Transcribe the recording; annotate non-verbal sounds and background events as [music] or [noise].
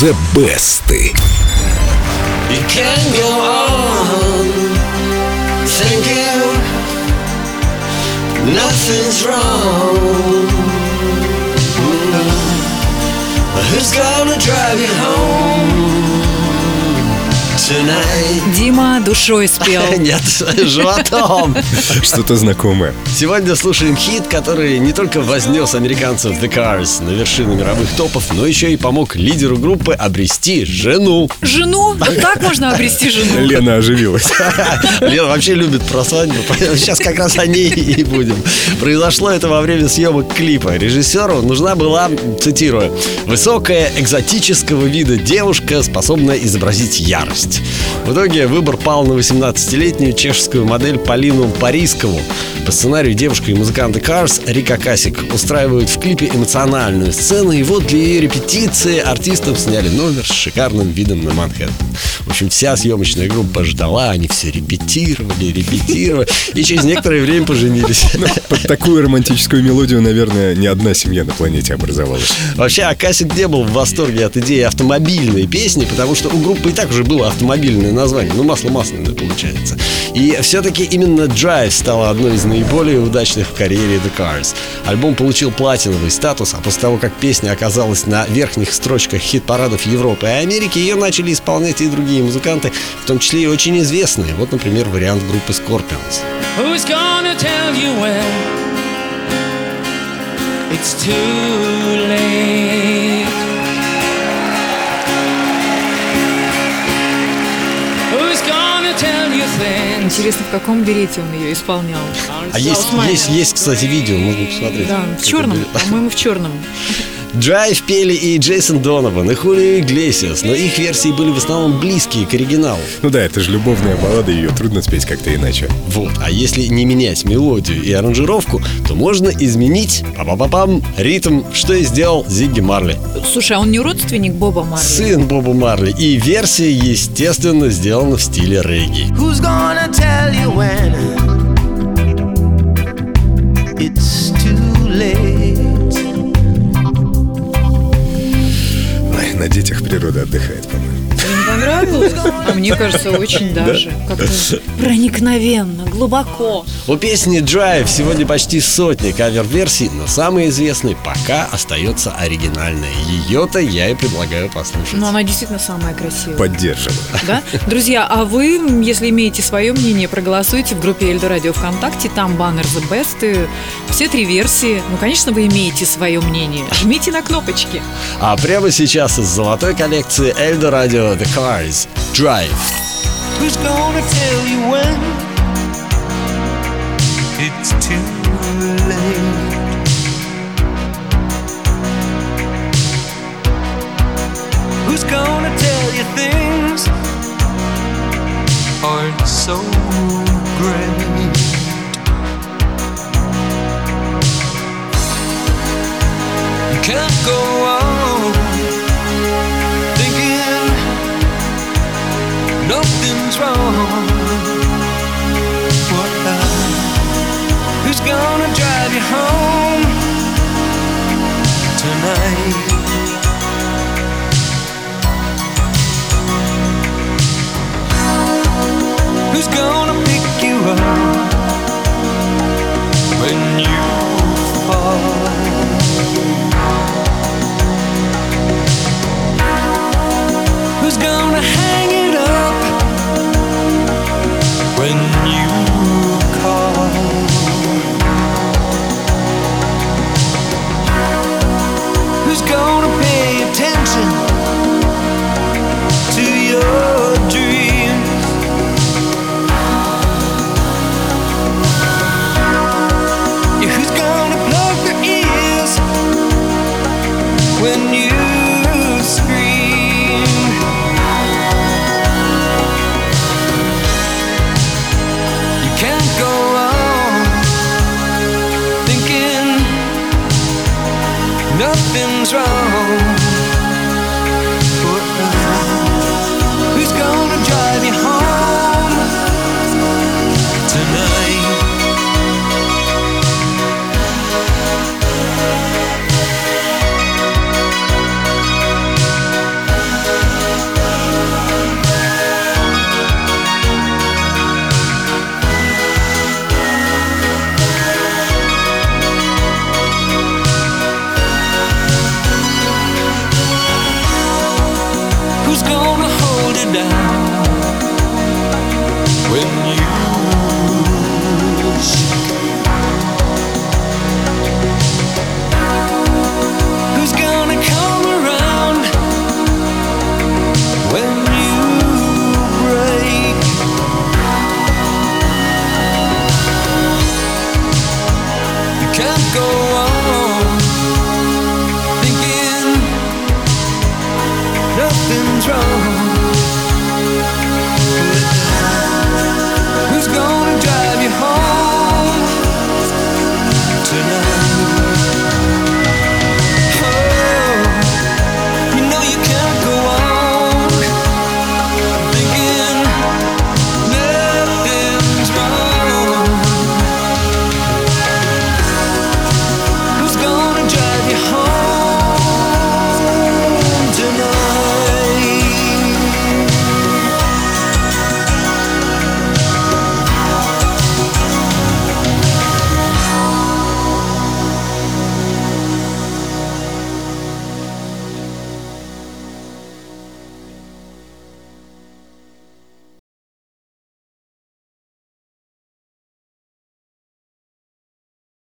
The Best. You can go on thinking nothing's wrong. Who's gonna drive you home? Дима душой спел. [laughs] Нет, животом. Что-то знакомое. Сегодня слушаем хит, который не только вознес американцев The Cars на вершину мировых топов, но еще и помог лидеру группы обрести жену. Жену? Вот так можно обрести жену. Лена оживилась. [laughs] Лена вообще любит про свадьбу, сейчас как раз о ней и будем. Произошло это во время съемок клипа. Режиссеру нужна была, цитирую, «высокая, экзотического вида девушка, способная изобразить ярость». В итоге выбор пал на 18-летнюю чешскую модель Полину Парискову. По сценарию девушка и музыканты Cars Рика Касик устраивают в клипе эмоциональную сцену, и вот для ее репетиции артистам сняли номер с шикарным видом на Манхэттен. В общем, вся съемочная группа ждала, они все репетировали, репетировали, и через некоторое время поженились. Под такую романтическую мелодию, наверное, ни одна семья на планете образовалась. Вообще, Акасик не был в восторге от идеи автомобильной песни, потому что у группы и так уже было автомобильное название. Ну, масло масляное получается. И все-таки именно Drive стала одной из наиболее удачных в карьере The Cars. Альбом получил платиновый статус, а после того, как песня оказалась на верхних строчках хит-парадов Европы и Америки, ее начали исполнять и другие музыканты, в том числе и очень известные. Вот, например, вариант группы Scorpions. Who's gonna tell you when it's too Интересно, в каком берете он ее исполнял? А есть, есть, есть, кстати, видео, можно посмотреть. Да, в черном, [laughs] по-моему, в черном. Драйв пели и Джейсон Донован, и Хулио Иглесиас, но их версии были в основном близкие к оригиналу. Ну да, это же любовная баллада, ее трудно спеть как-то иначе. Вот, а если не менять мелодию и аранжировку, то можно изменить па-па-па-пам, ритм, что и сделал Зигги Марли. Слушай, а он не родственник Боба Марли? Сын Боба Марли, и версия, естественно, сделана в стиле регги. Who's gonna tell you when it's отдыхает, по-моему. А мне кажется, очень даже. Как-то проникновенно, глубоко. У песни Drive сегодня почти сотни кавер-версий, но самый известный пока остается оригинальная. Ее-то я и предлагаю послушать. Но она действительно самая красивая. Поддерживаю. Да? Друзья, а вы, если имеете свое мнение, проголосуйте в группе Эльдо Радио ВКонтакте, там баннер The Best, и все три версии. Ну, конечно, вы имеете свое мнение. Жмите на кнопочки. А прямо сейчас из золотой коллекции Эльдо Радио The Cars Drive. Who's gonna tell you when it's too late? Who's gonna tell you things aren't so great? You can't go on wrong. What Who's gonna drive you home